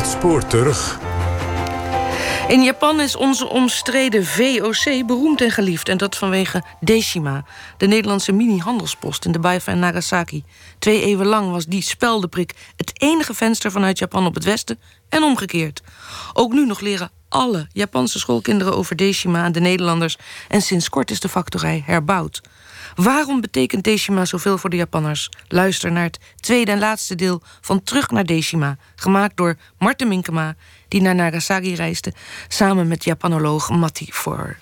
Het spoor terug. In Japan is onze omstreden VOC beroemd en geliefd. En dat vanwege Deshima, de Nederlandse mini-handelspost in de baai van Nagasaki. Twee eeuwen lang was die speldeprik het enige venster vanuit Japan op het westen en omgekeerd. Ook nu nog leren alle Japanse schoolkinderen over Deshima en de Nederlanders. En sinds kort is de factorij herbouwd. Waarom betekent Deshima zoveel voor de Japanners? Luister naar het tweede en laatste deel van Terug naar Deshima, gemaakt door Marten Minkema, die naar Nagasaki reisde samen met Japanoloog Matti For.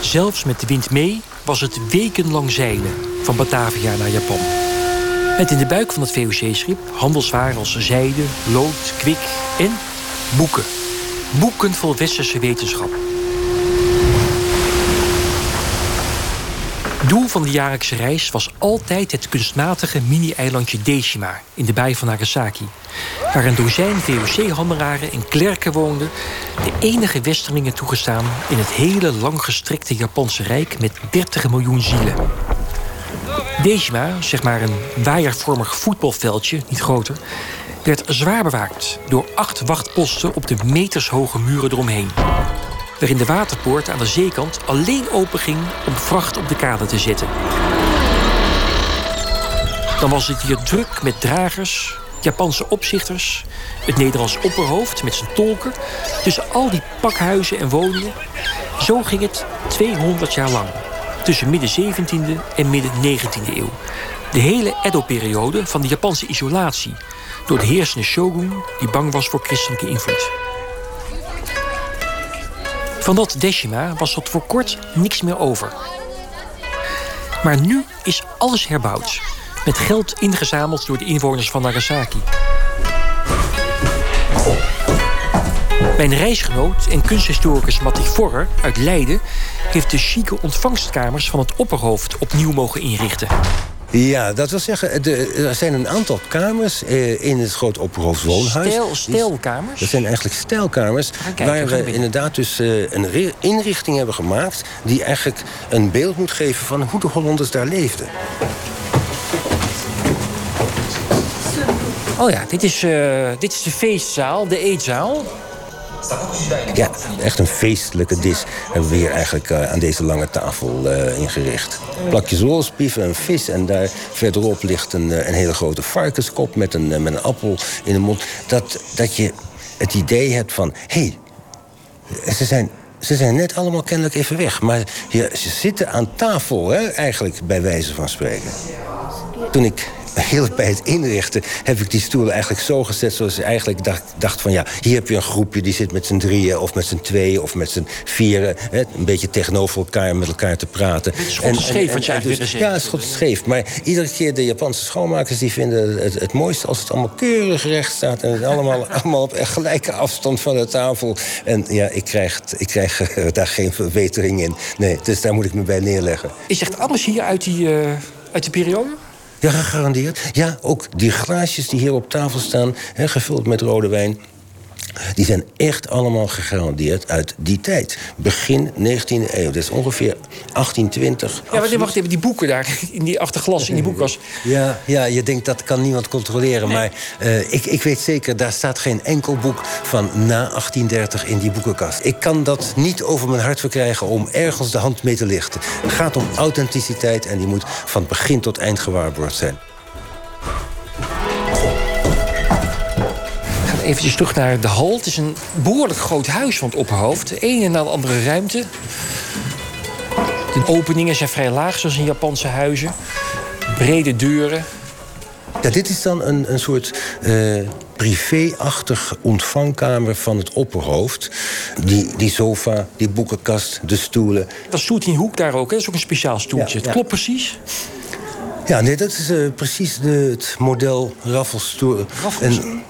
Zelfs met de wind mee was het wekenlang zeilen van Batavia naar Japan. Met in de buik van het VOC-schip handelswaren als zijde, lood, kwik en boeken. Boeken vol westerse wetenschap. Doel van de jaarlijkse reis was altijd het kunstmatige mini-eilandje Deshima in de baai van Nagasaki, waar een dozijn VOC-handelaren en klerken woonden, de enige westerlingen toegestaan in het hele langgestrekte Japanse rijk met 30 miljoen zielen. Deshima, zeg maar een waaiervormig voetbalveldje, niet groter, werd zwaar bewaakt door acht wachtposten op de metershoge muren eromheen. Waarin de waterpoort aan de zeekant alleen openging om vracht op de kade te zetten. Dan was het hier druk met dragers, Japanse opzichters, het Nederlands opperhoofd met zijn tolken, tussen al die pakhuizen en woningen. Zo ging het 200 jaar lang, tussen midden 17e en midden 19e eeuw. De hele Edo-periode van de Japanse isolatie door de heersende shogun die bang was voor christelijke invloed. Van dat Deshima was tot voor kort niks meer over. Maar nu is alles herbouwd. Met geld ingezameld door de inwoners van Nagasaki. Mijn reisgenoot en kunsthistoricus Matti Forrer uit Leiden... heeft de chique ontvangstkamers van het opperhoofd opnieuw mogen inrichten. Ja, dat wil zeggen, er zijn een aantal kamers eh, in het groot opperhoofdwoonhuis. Stel, stelkamers? Dat zijn eigenlijk stijlkamers. waar we inderdaad dus uh, een inrichting hebben gemaakt... die eigenlijk een beeld moet geven van hoe de Hollanders daar leefden. Oh ja, dit is, uh, dit is de feestzaal, de eetzaal. Ja, echt een feestelijke dis hebben we hier eigenlijk uh, aan deze lange tafel uh, ingericht. Plakjes rolspieven, een vis en daar verderop ligt een, uh, een hele grote varkenskop met een, met een appel in de mond. Dat, dat je het idee hebt van, hé, hey, ze zijn ze zijn net allemaal kennelijk even weg. Maar je, ze zitten aan tafel, hè, eigenlijk, bij wijze van spreken. Toen ik heel bij het inrichten heb ik die stoelen eigenlijk zo gezet... zoals ik eigenlijk dacht, dacht van ja, hier heb je een groepje... die zit met z'n drieën of met z'n tweeën of met z'n vieren... Hè, een beetje tegenover elkaar met elkaar te praten. Het is scheef wat je eigenlijk dus, Ja, het is scheef. Maar iedere keer de Japanse schoonmakers... die vinden het, het mooiste als het allemaal keurig recht staat... en het allemaal, allemaal op gelijke afstand van de tafel. En ja, ik krijg, ik krijg daar geen verbetering in. Nee, dus daar moet ik me bij neerleggen. Is echt alles hier uit die, uh, uit die periode? Ja, gegarandeerd. Ja, ook die glaasjes die hier op tafel staan, hè, gevuld met rode wijn. Die zijn echt allemaal gegarandeerd uit die tijd. Begin 19e eeuw. Dat is ongeveer 1820. Ja, maar wacht even, die boeken daar, in die achterglas, in die boekkast. Ja, ja, je denkt dat kan niemand controleren. Nee. Maar uh, ik, ik weet zeker, daar staat geen enkel boek van na 1830 in die boekenkast. Ik kan dat niet over mijn hart verkrijgen om ergens de hand mee te lichten. Het gaat om authenticiteit en die moet van begin tot eind gewaarborgd zijn. Even terug naar de hal. Het is een behoorlijk groot huis van het opperhoofd. De ene na de andere ruimte. De openingen zijn vrij laag, zoals in Japanse huizen. Brede deuren. Ja, dit is dan een, een soort uh, privé-achtig ontvangkamer van het opperhoofd. Die, die sofa, die boekenkast, de stoelen. Dat stoeltje in hoek daar ook, hè? dat is ook een speciaal stoeltje. Ja, het klopt precies. Ja, nee, dat is uh, precies de, het model Raffelsstoel. Raffels. En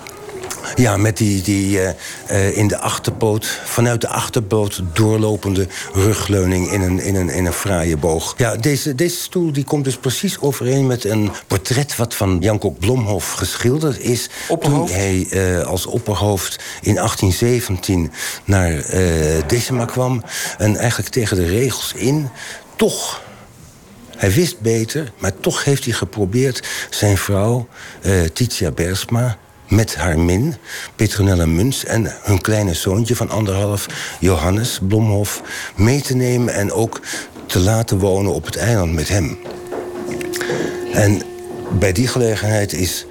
Ja, met die, die uh, uh, in de achterpoot, vanuit de achterpoot doorlopende rugleuning in een, in een, in een fraaie boog. Ja, deze, deze stoel die komt dus precies overeen met een portret wat van Jan Kok Blomhof geschilderd is. Opperhoofd? Toen hij uh, als opperhoofd in 1817 naar Decima kwam. En eigenlijk tegen de regels in toch hij wist beter, maar toch heeft hij geprobeerd zijn vrouw, uh, Titia Bersma, met haar min, Petronella Muns en hun kleine zoontje van anderhalf, Johannes Blomhof, mee te nemen en ook te laten wonen op het eiland met hem. En bij die gelegenheid is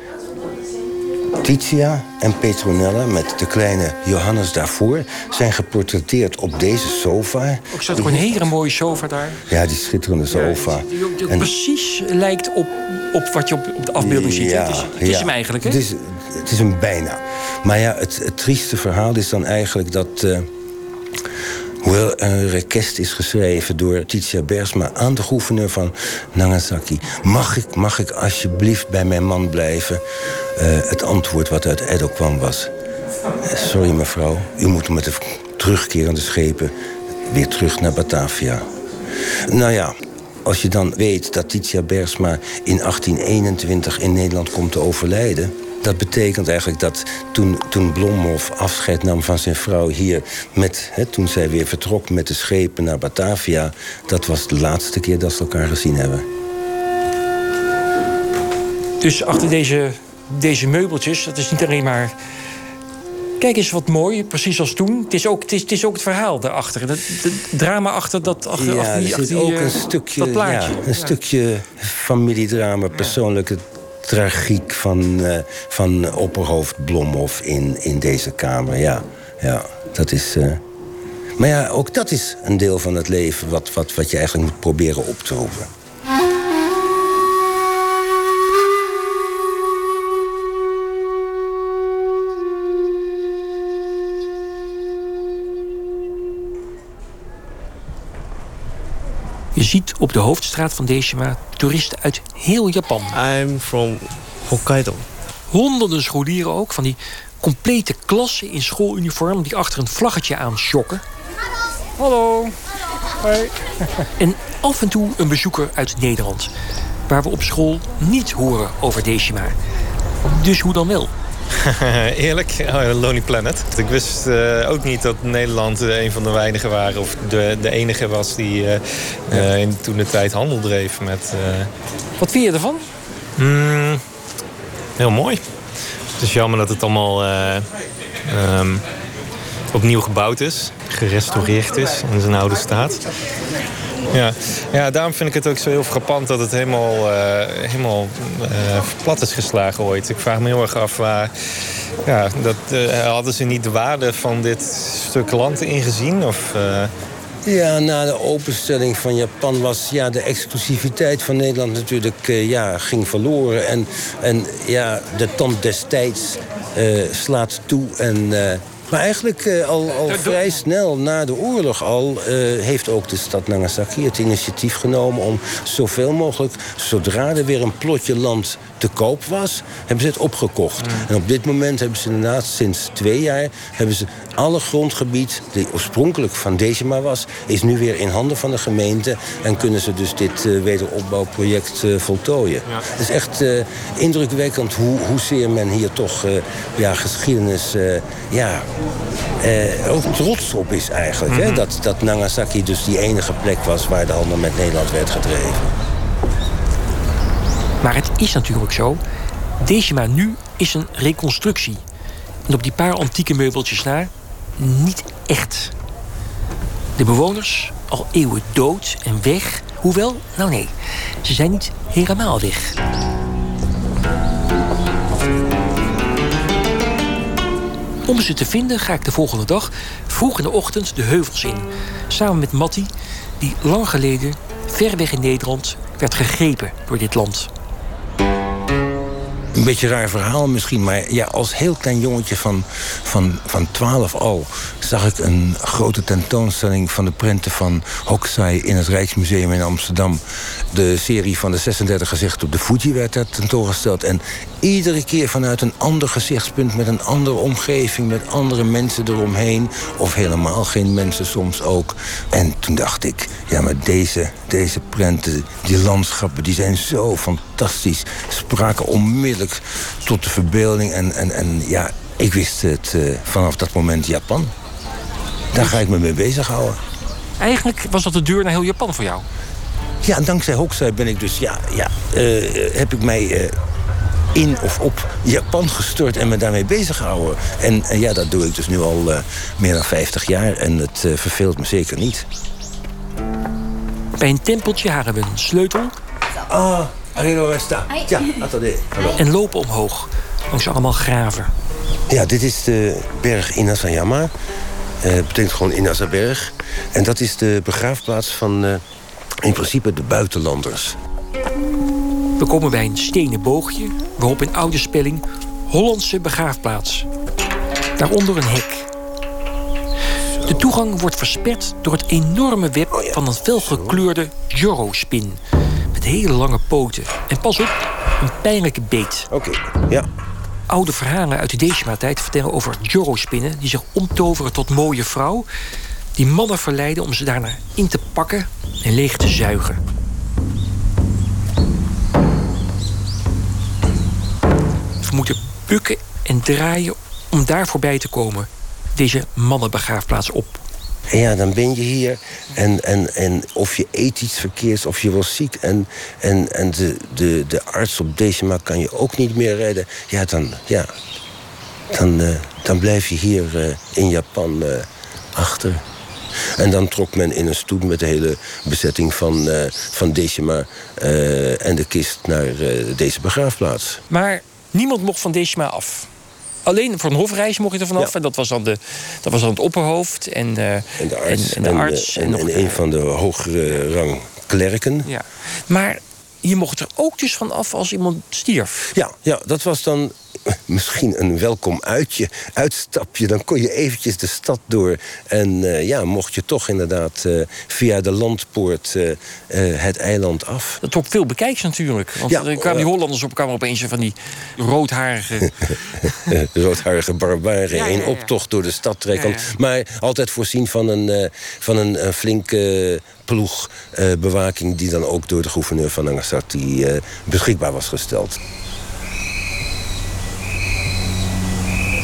Titia en Petronella met de kleine Johannes daarvoor zijn geportretteerd op deze sofa. Ook staat ook een hele mooie sofa daar. Ja, die schitterende sofa. Ja, die, die, die precies lijkt op, op wat je op, op de afbeelding ziet. Ja, het is, het is ja. hem eigenlijk, hè? Het is, het is een bijna. Maar ja, het, het trieste verhaal is dan eigenlijk dat... Uh, Hoewel een request is geschreven door Titia Bersma aan de gouverneur van Nagasaki. Mag ik, mag ik alsjeblieft bij mijn man blijven? Uh, het antwoord wat uit Edo kwam was... Sorry mevrouw, u moet met de terugkerende schepen weer terug naar Batavia. Nou ja, als je dan weet dat Titia Bersma in 1821 in Nederland komt te overlijden... Dat betekent eigenlijk dat toen, toen Blomhof afscheid nam van zijn vrouw hier... Met, toen zij weer vertrok met de schepen naar Batavia... dat was de laatste keer dat ze elkaar gezien hebben. Dus achter deze, deze meubeltjes, dat is niet alleen maar... Kijk eens wat mooi, precies als toen. Het is ook het, is, het, is ook het verhaal daarachter. Het, het drama achter dat achter, ja, achter die, achter zit die, ook uh, een stukje, dat plaatje. Ja, een ja. stukje familiedrama, persoonlijke tragiek van, uh, van opperhoofd Blomhof in, in deze kamer. Ja, ja dat is. Uh... Maar ja, ook dat is een deel van het leven wat, wat, wat je eigenlijk moet proberen op te roepen. Je ziet op de hoofdstraat van Decima toeristen uit heel Japan. I'm from Hokkaido. Honderden scholieren ook, van die complete klassen in schooluniform... die achter een vlaggetje aan schokken. Hallo. Hoi. En af en toe een bezoeker uit Nederland... waar we op school niet horen over Decima. Dus hoe dan wel? Eerlijk, oh, Lonely Planet. Ik wist uh, ook niet dat Nederland uh, een van de weinigen waren... of de, de enige was die uh, ja. in toen de tijd handel dreef met... Wat vind je ervan? Mm, heel mooi. Het is jammer dat het allemaal um, opnieuw gebouwd is. Gerestaureerd is in zijn oude staat. Ja. ja, daarom vind ik het ook zo heel frappant dat het helemaal, uh, helemaal uh, plat is geslagen ooit. Ik vraag me heel erg af waar. Ja, dat, uh, hadden ze niet de waarde van dit stuk land ingezien? Of, ja, na de openstelling van Japan was ja, de exclusiviteit van Nederland natuurlijk ja, ging verloren. En, en ja, de tand destijds slaat toe en maar eigenlijk uh, al, al vrij snel na de oorlog al... Uh, heeft ook de stad Nagasaki het initiatief genomen... om zoveel mogelijk, zodra er weer een plotje land te koop was... hebben ze het opgekocht. Mm. En op dit moment hebben ze inderdaad sinds twee jaar... hebben ze alle grondgebied, die oorspronkelijk van Decima was... is nu weer in handen van de gemeente... en kunnen ze dus dit uh, wederopbouwproject voltooien. Ja. Het is echt indrukwekkend hoe, hoezeer men hier toch ja, geschiedenis... ja, uh, ook trots op is eigenlijk. Hè? Dat, dat Nagasaki dus die enige plek was waar de handel met Nederland werd gedreven. Maar het is natuurlijk zo. Decima nu is een reconstructie. En op die paar antieke meubeltjes na, niet echt. De bewoners, al eeuwen dood en weg. Hoewel, nou nee, ze zijn niet helemaal weg. Om ze te vinden ga ik de volgende dag vroeg in de ochtend de heuvels in. Samen met Matti, die lang geleden ver weg in Nederland werd gegrepen door dit land. Een beetje raar verhaal misschien, maar ja, als heel klein jongetje van, van, van 12 al zag ik een grote tentoonstelling van de prenten van Hokusai in het Rijksmuseum in Amsterdam. De serie van de 36 gezichten op de Fuji werd daar tentoongesteld. En iedere keer vanuit een ander gezichtspunt, met een andere omgeving, met andere mensen eromheen. Of helemaal geen mensen soms ook. En toen dacht ik, ja, maar deze, deze prenten, die landschappen, die zijn zo fantastisch. Spraken onmiddellijk tot de verbeelding. En, en, en ja, ik wist het uh, vanaf dat moment Japan. Daar ga ik me mee bezighouden. Eigenlijk was dat de deur naar heel Japan voor jou? Ja, dankzij Hokusai ben ik dus, ja, ja uh, heb ik mij... Uh, in of op Japan gestort en me daarmee bezig gehouden. En, en ja, dat doe ik dus nu al uh, meer dan 50 jaar en het verveelt me zeker niet. Bij een tempeltje hebben we een sleutel. Ah. Ja. En lopen omhoog, langs allemaal graven. Ja, dit is de berg Inazayama. Uh, betekent gewoon Inazaberg. En dat is de begraafplaats van uh, in principe de buitenlanders. We komen bij een stenen boogje waarop in oude spelling Hollandse begraafplaats. Daaronder een hek. De toegang wordt versperd door het enorme web van een felgekleurde Jorro-spin. Met hele lange poten. En pas op, een pijnlijke beet. Oké, ja. Oude verhalen uit de Decima-tijd vertellen over Jorro-spinnen... die zich omtoveren tot mooie vrouw... die mannen verleiden om ze daarna in te pakken en leeg te zuigen. We moeten bukken en draaien om daar voorbij te komen. Deze mannenbegraafplaats op. En ja, dan ben je hier en, en, en of je eet iets verkeerds of je was ziek... en, en, en de, de, de arts op Decima kan je ook niet meer redden... ja, dan, ja, dan, uh, dan blijf je hier uh, in Japan uh, achter. En dan trok men in een stoet met de hele bezetting van, van Decima... en de kist naar deze begraafplaats. Maar niemand mocht van Decima af alleen voor een hofreis mocht je er vanaf. Ja. En dat was dan, de, dat was dan het opperhoofd en, uh, en de arts. En, en, de arts, en, en, en een van de hogere rang klerken. Ja. Maar je mocht er ook dus van af als iemand stierf. Ja, ja dat was dan misschien een welkom uitje, uitstapje. Dan kon je eventjes de stad door. En uh, ja, mocht je toch inderdaad uh, via de landpoort uh, het eiland af. Dat trok veel bekijks natuurlijk. Want ja, er kwamen die Hollanders op kwamen opeens van die roodharige... roodharige barbaren ja, ja, in optocht door de stad trekken. Maar altijd voorzien van een, van een, een flinke ploeg bewaking... die dan ook door de gouverneur van Nagasaki beschikbaar was gesteld.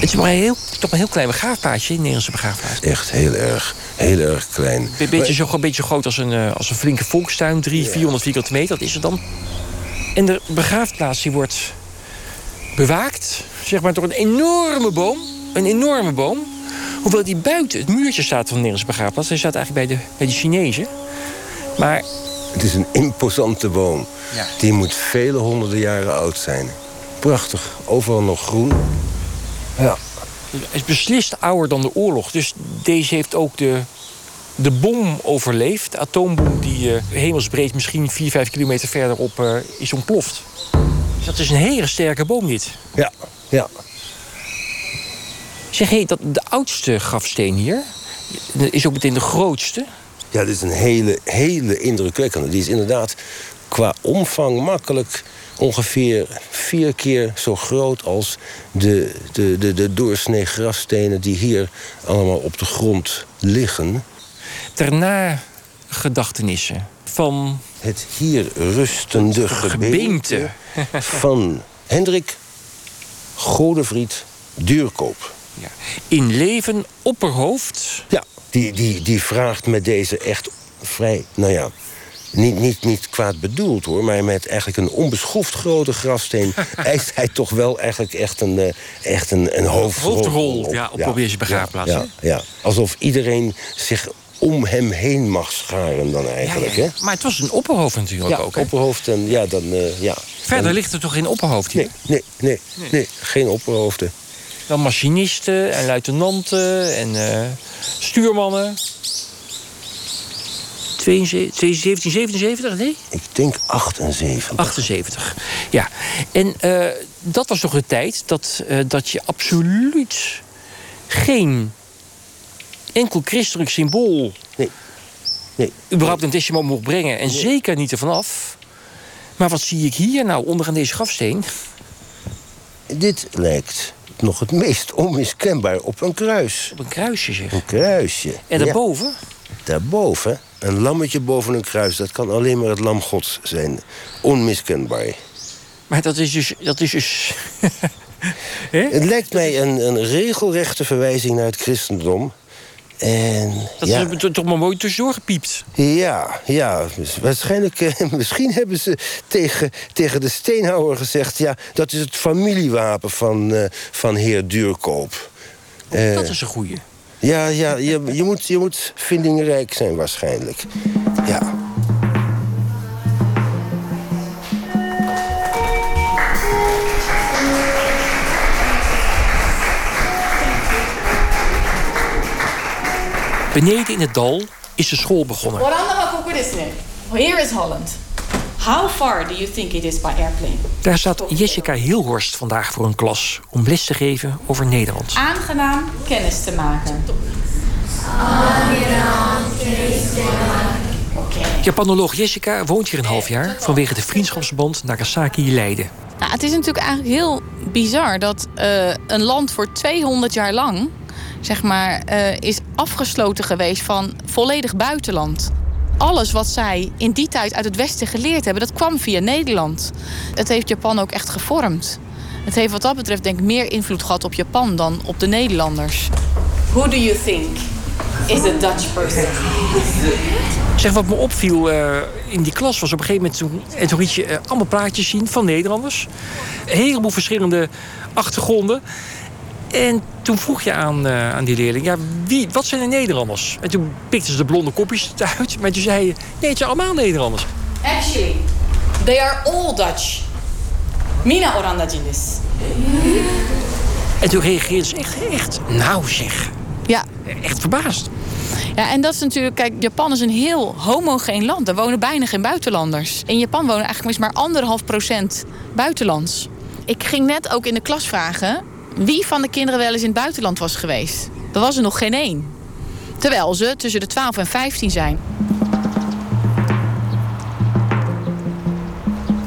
Het is maar een heel, toch een heel klein begraafpaadje, een Nederlandse begraafplaats. Echt heel erg, heel erg klein. Een beetje, zo, een beetje groot als een, uh, als een flinke volkstuin, 300, ja. 400 vierkante meter, dat is het dan. En de begraafplaats die wordt bewaakt, zeg maar, door een enorme boom. Een enorme boom. Hoewel die buiten het muurtje staat van de Nederlandse begraafplaats. Hij staat eigenlijk bij de, bij de Chinezen. Maar... Het is een imposante boom. Ja. Die moet vele honderden jaren oud zijn. Prachtig, overal nog groen. Ja. Het is beslist ouder dan de oorlog. Dus deze heeft ook de, de bom overleefd. De atoombom die uh, hemelsbreed misschien 4, 5 kilometer verderop uh, is ontploft. Dus dat is een hele sterke boom dit. Ja, ja. Zeg, hé, dat de oudste grafsteen hier is ook meteen de grootste. Ja, dit is een hele, hele indrukwekkende. Die is inderdaad qua omvang makkelijk ongeveer vier keer zo groot als de, de, de, de doorsnee grafstenen die hier allemaal op de grond liggen. Ter gedachtenissen van... Het hier rustende gebeente van Hendrik Godefried Duurkoop. Ja. In leven opperhoofd. Ja, die, die, die vraagt met deze echt vrij, nou ja, niet, niet, niet kwaad bedoeld hoor, maar met eigenlijk een onbeschoft grote grafsteen eist hij toch wel eigenlijk echt een, uh, echt een, een hoofdrol. Hoofdrol, op. ja, op ja, je begraafplaats. Ja, ja, alsof iedereen zich om hem heen mag scharen dan eigenlijk. Hè? Maar het was een opperhoofd natuurlijk ja, ook. Hè? opperhoofd en ja, dan... Uh, ja. Verder dan... ligt er toch geen opperhoofd hier? Nee, nee, nee, nee. nee geen opperhoofden. Wel machinisten en luitenanten en uh, stuurmannen. 1777, nee? Ik denk 78. 78, ja. En uh, dat was toch de tijd dat, uh, dat je absoluut geen enkel christelijk symbool... Nee. Nee. überhaupt een testament mocht brengen. En nee. zeker niet ervan af. Maar wat zie ik hier nou onderaan deze grafsteen? Dit lijkt nog het meest onmiskenbaar op een kruis. Op een kruisje, zeg. Een kruisje. En daarboven? Ja. Daarboven, een lammetje boven een kruis. Dat kan alleen maar het lam gods zijn. Onmiskenbaar. Maar dat is dus... Dat is dus... het lijkt mij een, een regelrechte verwijzing naar het christendom. En, dat ja. toch maar mooi tussendoor gepiept. Ja, ja. Waarschijnlijk, eh, misschien hebben ze tegen, tegen de steenhouwer gezegd... ja, dat is het familiewapen van, uh, van heer Duurkoop. Uh, dat is een goeie. Ja, ja je, je, moet, je moet vindingrijk zijn waarschijnlijk. Ja. Beneden in het dal is de school begonnen. Here is Holland. How far do you think it is by airplane? Daar staat Jessica Hilhorst vandaag voor een klas om les te geven over Nederland. Aangenaam kennis te maken. Aangenaam kennis te maken. Okay. Japanoloog Jessica woont hier een half jaar vanwege de vriendschapsband Nagasaki Leiden. Nou, het is natuurlijk eigenlijk heel bizar dat uh, een land voor 200 jaar lang zeg maar, uh, is afgesloten geweest van volledig buitenland. Alles wat zij in die tijd uit het Westen geleerd hebben, dat kwam via Nederland. Het heeft Japan ook echt gevormd. Het heeft wat dat betreft denk ik meer invloed gehad op Japan dan op de Nederlanders. Who do you think is a Dutch person? Zeg, wat me opviel uh, in die klas was op een gegeven moment... toen, en toen liet je uh, allemaal plaatjes zien van Nederlanders. Een heleboel verschillende achtergronden. En toen vroeg je aan, uh, aan die leerling, ja, wie, wat zijn de Nederlanders? En toen pikten ze de blonde kopjes uit. Maar toen zei je, nee, het zijn allemaal Nederlanders. Actually, they are all Dutch. Mina Orandagilis. En toen reageerden ze echt, echt, nou zeg. Ja. Echt verbaasd. Ja, en dat is natuurlijk, kijk, Japan is een heel homogeen land. Er wonen bijna geen buitenlanders. In Japan wonen eigenlijk maar anderhalf procent buitenlands. Ik ging net ook in de klas vragen wie van de kinderen wel eens in het buitenland was geweest. Er was er nog geen één. Terwijl ze tussen de 12 en 15 zijn.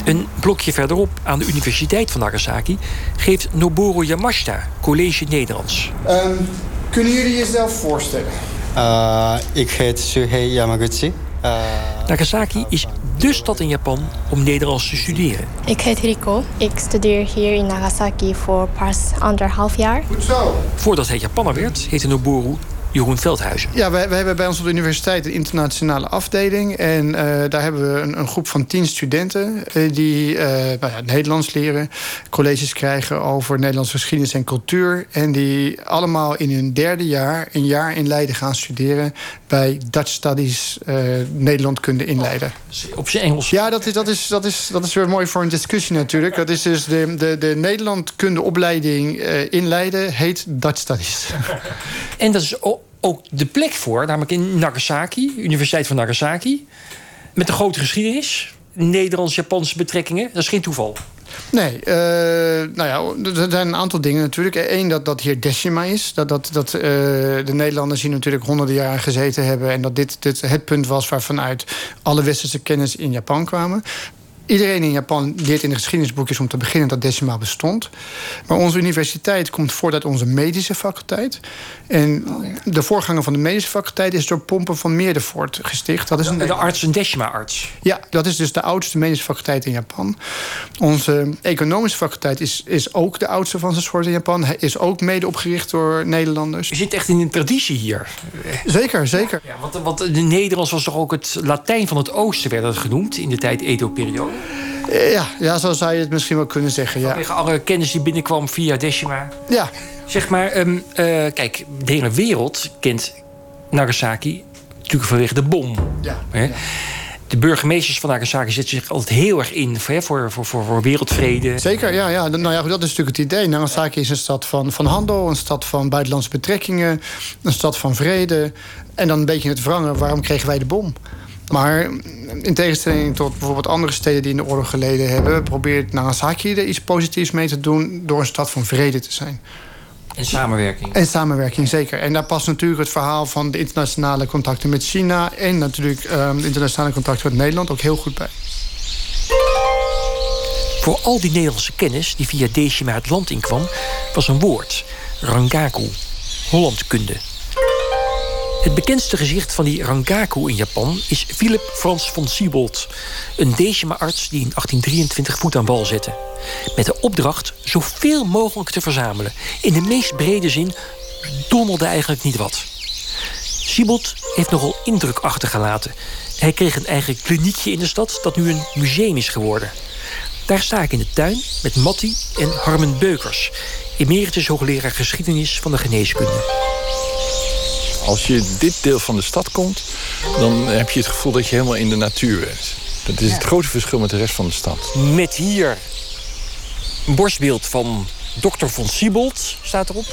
Een blokje verderop aan de Universiteit van Nagasaki geeft Noboru Yamashita college Nederlands. Um, kunnen jullie jezelf voorstellen? Uh, ik heet Suhei Yamaguchi. Uh, Nagasaki is de stad in Japan om Nederlands te studeren. Ik heet Riko. Ik studeer hier in Nagasaki voor pas anderhalf jaar. Goed zo. Voordat hij Japanner werd, heette Noboru Jeroen Veldhuizen. Ja, wij, wij hebben bij ons op de universiteit een internationale afdeling. En uh, daar hebben we een, een, groep van tien studenten uh, die uh, nou ja, Nederlands leren. Colleges krijgen over Nederlandse geschiedenis en cultuur. En die allemaal in hun derde jaar, een jaar in Leiden gaan studeren. Bij Dutch Studies Nederlandkunde in Leiden. Op zijn Engels? Ja, dat is, dat, is, dat, is, dat is weer mooi voor een discussie natuurlijk. Dat is dus de, de, de Nederlandkundeopleiding in Leiden heet Dutch Studies. En dat is ook de plek voor, namelijk in Nagasaki, Universiteit van Nagasaki. Met een grote geschiedenis, Nederlands-Japanse betrekkingen. Dat is geen toeval. Nee, uh, nou ja, er zijn een aantal dingen natuurlijk. Eén, dat, dat hier Decima is. Dat, dat, dat uh, de Nederlanders hier natuurlijk honderden jaren gezeten hebben... en dat dit, dit het punt was waarvanuit alle westerse kennis in Japan kwamen. Iedereen in Japan leert in de geschiedenisboekjes om te beginnen dat decimaal bestond. Maar onze universiteit komt voort uit onze medische faculteit. En de voorganger van de medische faculteit is door Pompen van Meerdervoort gesticht. Dat is een... De arts, een decima-arts. Ja, dat is dus de oudste medische faculteit in Japan. Onze economische faculteit is, is ook de oudste van zijn soort in Japan. Hij is ook mede opgericht door Nederlanders. Je zit echt in een traditie hier. Zeker, zeker. Ja, want, want de Nederlands was toch ook het Latijn van het Oosten, werd dat genoemd in de tijd Edo-periode? Ja, ja, zo zou je het misschien wel kunnen zeggen. Ja. Tegen alle kennis die binnenkwam via Decima. Ja. Zeg maar, um, uh, kijk, de hele wereld kent Nagasaki natuurlijk vanwege de bom. Ja. Hè? ja. De burgemeesters van Nagasaki zetten zich altijd heel erg in hè, voor, voor, voor, voor wereldvrede. Zeker, ja, ja. Nou ja, dat is natuurlijk het idee. Nagasaki is een stad van, van handel, een stad van buitenlandse betrekkingen, een stad van vrede. En dan een beetje het wrangen, waarom kregen wij de bom? Maar in tegenstelling tot bijvoorbeeld andere steden die in de oorlog geleden hebben, probeert Nagasaki er iets positiefs mee te doen door een stad van vrede te zijn. En samenwerking. En samenwerking, zeker. En daar past natuurlijk het verhaal van de internationale contacten met China en natuurlijk um, de internationale contacten met Nederland ook heel goed bij. Voor al die Nederlandse kennis die via Decima het land inkwam, was een woord: Rangaku, Hollandkunde. Het bekendste gezicht van die Rangaku in Japan is Philip Frans von Siebold, een Decima-arts die in 1823 voet aan wal zette. Met de opdracht zoveel mogelijk te verzamelen. In de meest brede zin donderde eigenlijk niet wat. Siebold heeft nogal indruk achtergelaten. Hij kreeg een eigen kliniekje in de stad dat nu een museum is geworden. Daar sta ik in de tuin met Matti en Harmen Beukers, emeritus hoogleraar geschiedenis van de geneeskunde. Als je dit deel van de stad komt, dan heb je het gevoel dat je helemaal in de natuur bent. Dat is het grote verschil met de rest van de stad. Met hier een borstbeeld van dokter von Siebold, staat erop.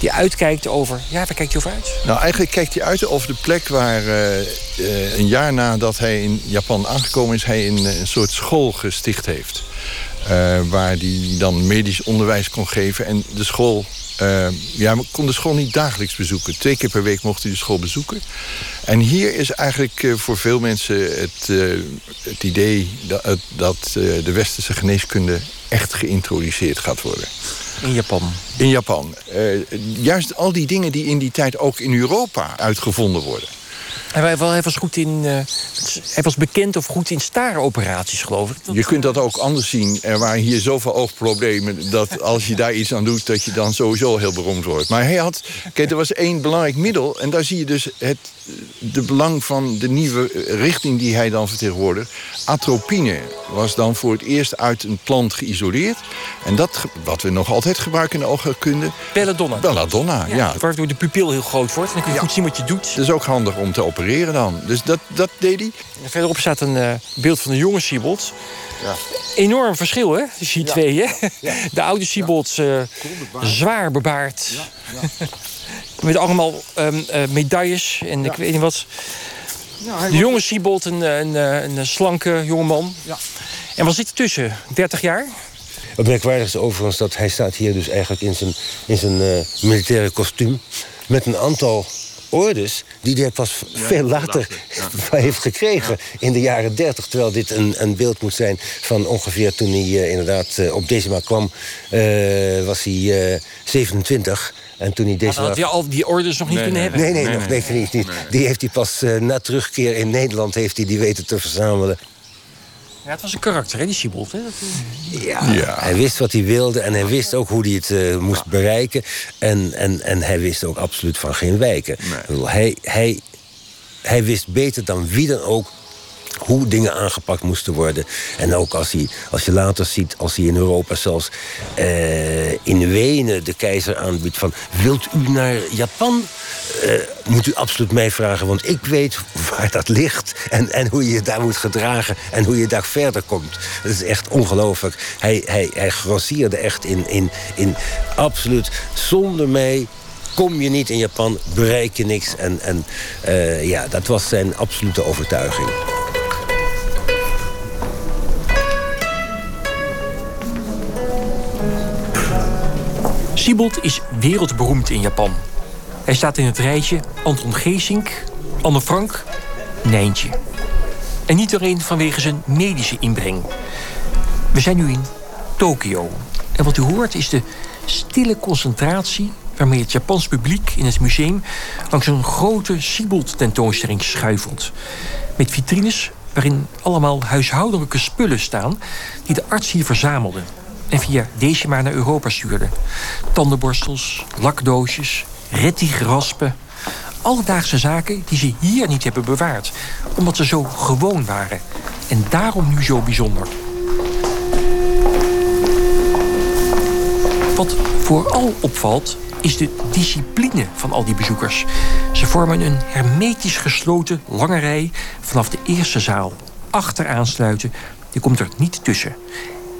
Die uitkijkt over... Ja, waar kijkt hij over uit? Nou, eigenlijk kijkt hij uit over de plek waar uh, uh, een jaar nadat hij in Japan aangekomen is... hij een, een soort school gesticht heeft. Uh, waar hij dan medisch onderwijs kon geven. En de school uh, ja, ik kon de school niet dagelijks bezoeken. Twee keer per week mocht hij de school bezoeken. En hier is eigenlijk uh, voor veel mensen het, uh, het idee... dat, dat de westerse geneeskunde echt geïntroduceerd gaat worden. In Japan? In Japan. juist al die dingen die in die tijd ook in Europa uitgevonden worden. Hij, hij was goed in. Uh, hij was bekend of goed in starenoperaties, geloof ik. Je kunt dat ook anders zien. Er waren hier zoveel oogproblemen. dat als je daar iets aan doet. dat je dan sowieso heel beroemd wordt. Maar hij had. Kijk, er was één belangrijk middel. En daar zie je dus het de belang van de nieuwe richting die hij dan vertegenwoordigt. Atropine was dan voor het eerst uit een plant geïsoleerd. En dat, wat we nog altijd gebruiken in de oogheelkunde... Belladonna. Belladonna, ja. ja. Waardoor de pupil heel groot wordt. En dan kun je goed zien wat je doet. Dat is ook handig om te opereren dan. Dus dat, dat deed hij. En verderop staat een uh, beeld van de jonge Siebold. Ja. Enorm verschil, hè? Tussen die twee, hè? De oude Siebold, uh, zwaar bebaard. Met allemaal um, uh, medailles en ik weet niet wat. Ja, de jonge Siebold, een, een, een, slanke jongeman. Ja. En wat zit er tussen? 30 jaar? Het merkwaardig is overigens dat hij staat hier dus eigenlijk in zijn, in zijn uh, militaire kostuum... met een aantal ordes die hij pas veel later ja. heeft gekregen in de jaren 30. Terwijl dit een, een beeld moet zijn van ongeveer toen hij uh, inderdaad uh, op Decima kwam, uh, was hij 27. En toen hij deze. had hij al die orders nog niet nee, kunnen nee, hebben? Nee, nee, nog nee, niet. niet. Die heeft hij pas uh, na terugkeer in Nederland heeft hij die weten te verzamelen. Ja, het was een karakter, hè, die Siebold. Hè? Ja, ja, hij wist wat hij wilde en hij wist ook hoe hij het uh, moest bereiken. En, en, en hij wist ook absoluut van geen wijken. Nee. Hij, hij, hij wist beter dan wie dan ook hoe dingen aangepakt moesten worden. En ook als, hij, als je later ziet, als hij in Europa zelfs uh, in Wenen de keizer aanbiedt van... wilt u naar Japan? Uh, moet u absoluut mij vragen, want ik weet waar dat ligt... En, en hoe je daar moet gedragen en hoe je daar verder komt. Dat is echt ongelooflijk. Hij, hij, hij grossierde echt in, in, in absoluut zonder mij kom je niet in Japan, bereik je niks. En, en uh, ja, dat was zijn absolute overtuiging. Siebold is wereldberoemd in Japan. Hij staat in het rijtje Anton Geesink, Anne Frank, Nijntje. En niet alleen vanwege zijn medische inbreng. We zijn nu in Tokio. En wat u hoort is de stille concentratie waarmee het Japans publiek in het museum langs een grote Siebold-tentoonstelling schuifelt. Met vitrines waarin allemaal huishoudelijke spullen staan die de arts hier verzamelde en via Decima naar Europa stuurde. Tandenborstels, lakdoosjes, rettigraspen. Alledaagse zaken die ze hier niet hebben bewaard. Omdat ze zo gewoon waren. En daarom nu zo bijzonder. Wat vooral opvalt is de discipline van al die bezoekers. Ze vormen een hermetisch gesloten lange rij vanaf de eerste zaal. Achteraan sluiten, die komt er niet tussen.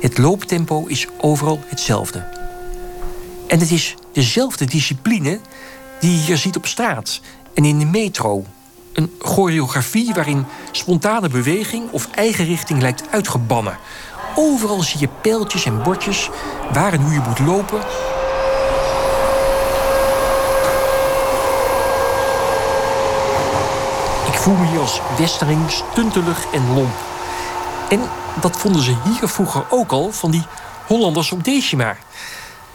Het looptempo is overal hetzelfde. En het is dezelfde discipline die je hier ziet op straat en in de metro. Een choreografie waarin spontane beweging of eigen richting lijkt uitgebannen. Overal zie je pijltjes en bordjes waar en hoe je moet lopen. Ik voel me hier als westerling stuntelig en lomp. En dat vonden ze hier vroeger ook al van die Hollanders op Decima.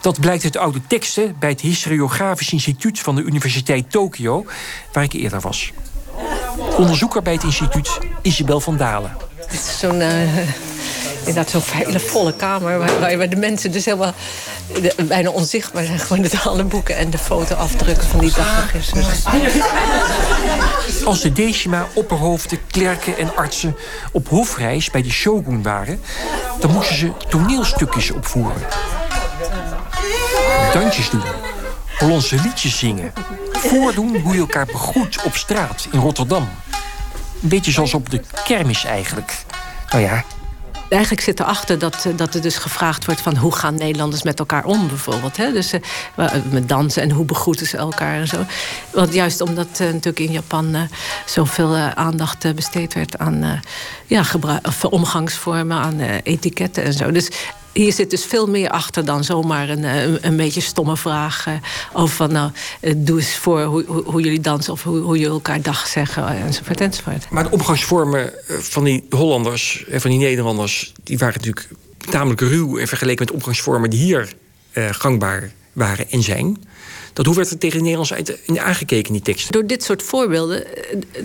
Dat blijkt uit oude teksten bij het Historiografisch Instituut van de Universiteit Tokio, waar ik eerder was. Onderzoeker bij het instituut Isabel van Dalen. Zo'n uh, inderdaad zo'n hele volle kamer waar, de mensen dus helemaal bijna onzichtbaar zijn. Gewoon de alle boeken en de fotoafdrukken van die dagregisters. Als de Decima, opperhoofden, klerken en artsen op hofreis bij de shogun waren, dan moesten ze toneelstukjes opvoeren. Dansjes doen, Hollandse liedjes zingen, voordoen hoe je elkaar begroet op straat in Rotterdam. Een beetje zoals op de kermis eigenlijk. Nou ja, eigenlijk zit erachter dat, dat er dus gevraagd wordt van hoe gaan Nederlanders met elkaar om bijvoorbeeld. Hè? Dus uh, met dansen en hoe begroeten ze elkaar en zo. Want juist omdat natuurlijk in Japan zoveel aandacht besteed werd aan ja, omgangsvormen, aan etiketten en zo. Dus hier zit dus veel meer achter dan zomaar een, een, een beetje stomme vraag over van nou, doe eens voor hoe, hoe, jullie dansen of hoe, hoe je elkaar dag zeggen enzovoort enzovoort. Maar de omgangsvormen van die Hollanders en van die Nederlanders, die waren natuurlijk tamelijk ruw en vergeleken met omgangsvormen die hier gangbaar waren en zijn. Dat hoe werd er tegen de aangekeken die teksten? Door dit soort voorbeelden,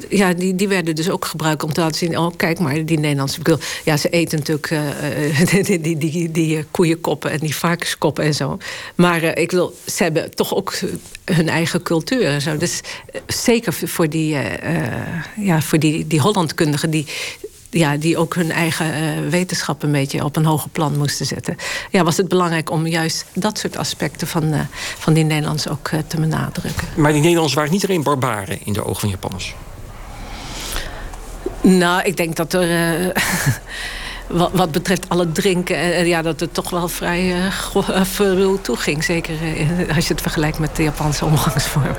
ja, die, die werden dus ook gebruikt om te laten zien... oh, kijk maar, die Nederlandse... Bedoel, ja, ze eten natuurlijk uh, die, die, die, koeienkoppen en die varkenskoppen en zo. Maar ik wil, ze hebben toch ook hun eigen cultuur en zo. Dus zeker voor die, ja, voor die, die Hollandkundigen... die ja, die ook hun eigen uh, wetenschap een beetje op een hoger plan moesten zetten. Ja, was het belangrijk om juist dat soort aspecten van, uh, van die Nederlanders ook uh, te benadrukken. Maar die Nederlanders waren niet alleen barbaren in de ogen van Japanners? Nou, ik denk dat er. wat, wat, betreft alle drinken, ja, dat het toch wel vrij verruwd toe ging. Zeker als je het vergelijkt met de Japanse omgangsvormen.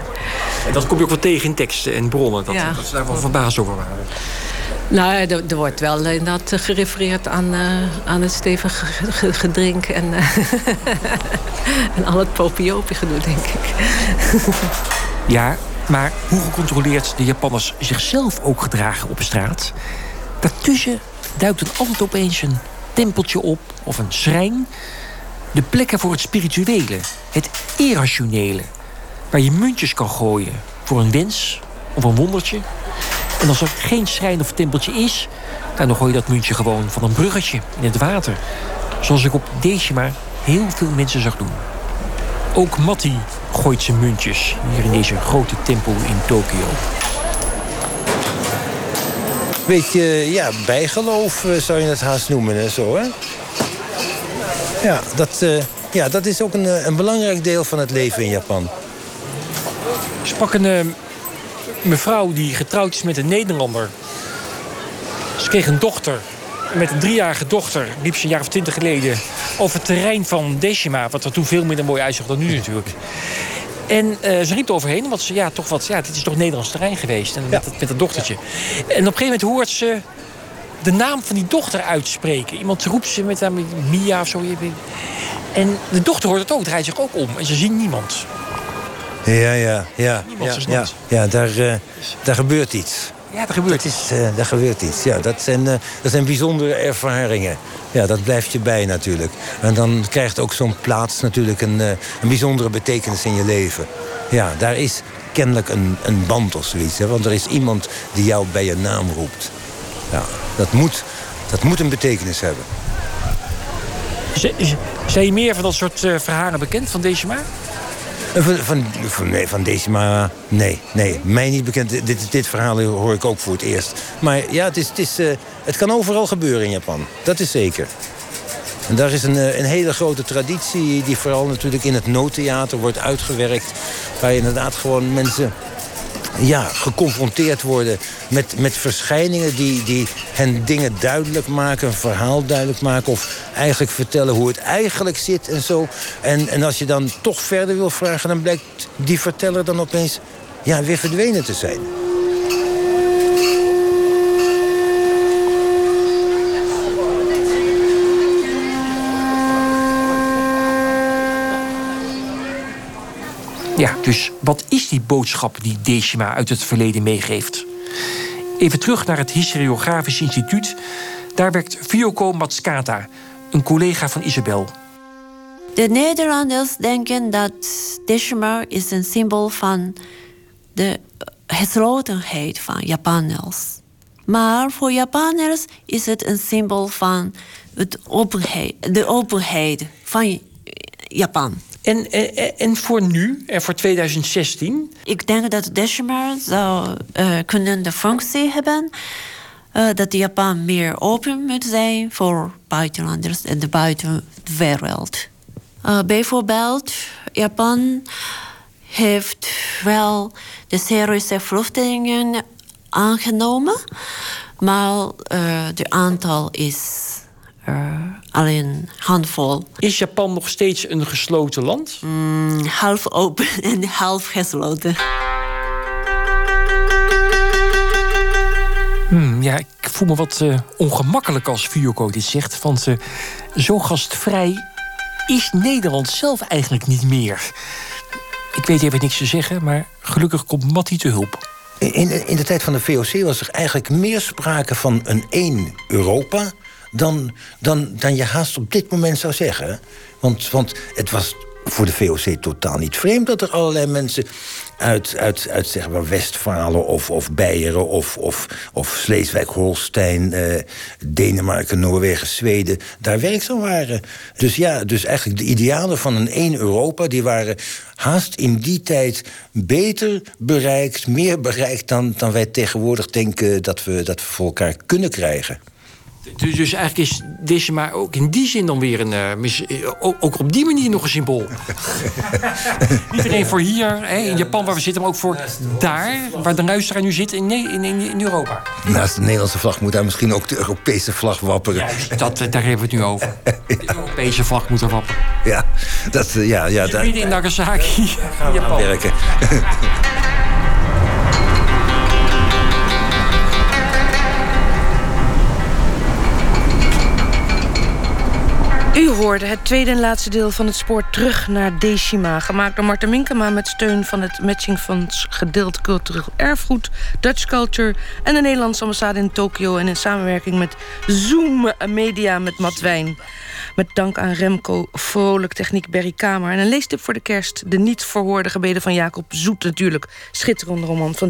En dat kom je ook wel tegen in teksten en bronnen, dat, ja. dat ze daar wel verbaasd over waren. Nou, er, er, wordt wel inderdaad gerefereerd aan, uh, aan het stevig gedrink en, uh, en al het popiopie gedoe, denk ik. ja, maar hoe gecontroleerd de Japanners zichzelf ook gedragen op straat? Daartussen duikt er altijd opeens een tempeltje op of een schrijn. De plekken voor het spirituele, het irrationele. Waar je muntjes kan gooien voor een wens of een wondertje. En als er geen schrijn of tempeltje is, dan gooi je dat muntje gewoon van een bruggetje in het water. Zoals ik op Decima heel veel mensen zag doen. Ook Matti gooit zijn muntjes hier in deze grote tempel in Tokio. Beetje, ja, bijgeloof eh, zou je het haast noemen en zo, hè? Ja, dat, uh, ja, dat is ook een, eh, een belangrijk deel van het leven in Japan. Sprak een mevrouw die getrouwd is met een Nederlander. Ze kreeg een dochter. Met een driejarige dochter liep ze een jaar of twintig geleden over het terrein van Decima. Wat er toen veel minder mooi uitzag dan nu natuurlijk. En uh, ze riep er overheen, want ze, ja, toch wat, ja, dit is toch Nederlands terrein geweest. En met, met dat dochtertje. En op een gegeven moment hoort ze de naam van die dochter uitspreken. Iemand roept ze met haar Mia of zo. En de dochter hoort het ook, draait zich ook om. En ze zien niemand. Ja, ja, ja. Ja, ja, ja daar, uh, daar gebeurt iets. Ja, er gebeurt is, uh, daar gebeurt iets. Ja, dat, zijn, uh, dat zijn bijzondere ervaringen. Ja, dat blijft je bij natuurlijk. En dan krijgt ook zo'n plaats natuurlijk een, een bijzondere betekenis in je leven. Ja, daar is kennelijk een, een band of zoiets. Hè? Want er is iemand die jou bij je naam roept. Ja, dat moet, dat moet een betekenis hebben. Zijn je meer van dat soort verhalen bekend van deze maar? Van, van, van, nee, van Decima, nee, nee. Mij niet bekend. Dit, dit verhaal hoor ik ook voor het eerst. Maar ja, het, is, het, is, uh, het kan overal gebeuren in Japan. Dat is zeker. En daar is een, een hele grote traditie... die vooral natuurlijk in het noodtheater wordt uitgewerkt. Waar je inderdaad gewoon mensen ja, geconfronteerd worden met, met verschijningen die, die hen dingen duidelijk maken, een verhaal duidelijk maken of eigenlijk vertellen hoe het eigenlijk zit en zo. En, en als je dan toch verder wil vragen, dan blijkt die verteller dan opeens ja, weer verdwenen te zijn. Ja, dus wat is die boodschap die Decima uit het verleden meegeeft? Even terug naar het Historiografisch Instituut. Daar werkt Fioko Matskata, een collega van Isabel. De Nederlanders denken dat Decima is een symbool van de geslotenheid van Japanners. Maar voor Japanners is het een symbool van openheid, de openheid van Japan. En, en, en voor nu, en voor 2016? Ik denk dat Decima zou uh, kunnen de functie hebben dat Japan meer open moet zijn voor buitenlanders en de buitenwereld. Uh, bijvoorbeeld, Japan heeft wel de Syrische vluchtelingen aangenomen, maar de aantal is alleen handvol. Is Japan nog steeds een gesloten land? Mm, half open en half gesloten. Hmm, ja, ik voel me wat uh, ongemakkelijk als Fioko dit zegt. Want uh, zo gastvrij is Nederland zelf eigenlijk niet meer. Ik weet even niks te zeggen, maar gelukkig komt Matti te hulp. In, in de tijd van de VOC was er eigenlijk meer sprake van een één Europa dan, dan, dan je haast op dit moment zou zeggen. Want, want het was voor de VOC totaal niet vreemd dat er allerlei mensen uit, uit, uit zeg maar Westfalen of, of Beieren of, of, of Sleeswijk-Holstein, eh, Denemarken, Noorwegen, Zweden daar werkzaam waren. Dus ja, dus eigenlijk de idealen van een één Europa, die waren haast in die tijd beter bereikt, meer bereikt dan, dan wij tegenwoordig denken dat we, dat we voor elkaar kunnen krijgen. Dus, dus eigenlijk is deze maar ook in die zin dan weer een. Uh, ook, ook, op die manier nog een symbool. Niet alleen voor hier, hè, in Japan waar we zitten, maar ook voor daar, waar de luisteraar nu zit, in, in, in, Europa. Naast de Nederlandse vlag moet daar misschien ook de Europese vlag wapperen. Juist, dat, daar hebben we het nu over. De Europese vlag moet er wapperen. Ja, dat. Ja, ja, daar, midden in Nagasaki, gaan we Japan. werken. het tweede en laatste deel van het spoor terug naar Decima. Gemaakt door Marten Minkema met steun van het Matchingfonds Gedeeld Cultureel Erfgoed, Dutch Culture en de Nederlandse ambassade in Tokio. En in samenwerking met Zoom Media met Matt Wijn. Met dank aan Remco Vrolijk, techniek Berry Kamer. En een leestip voor de kerst. De niet verhoorde gebeden van Jacob Zoet natuurlijk. Schitterende roman van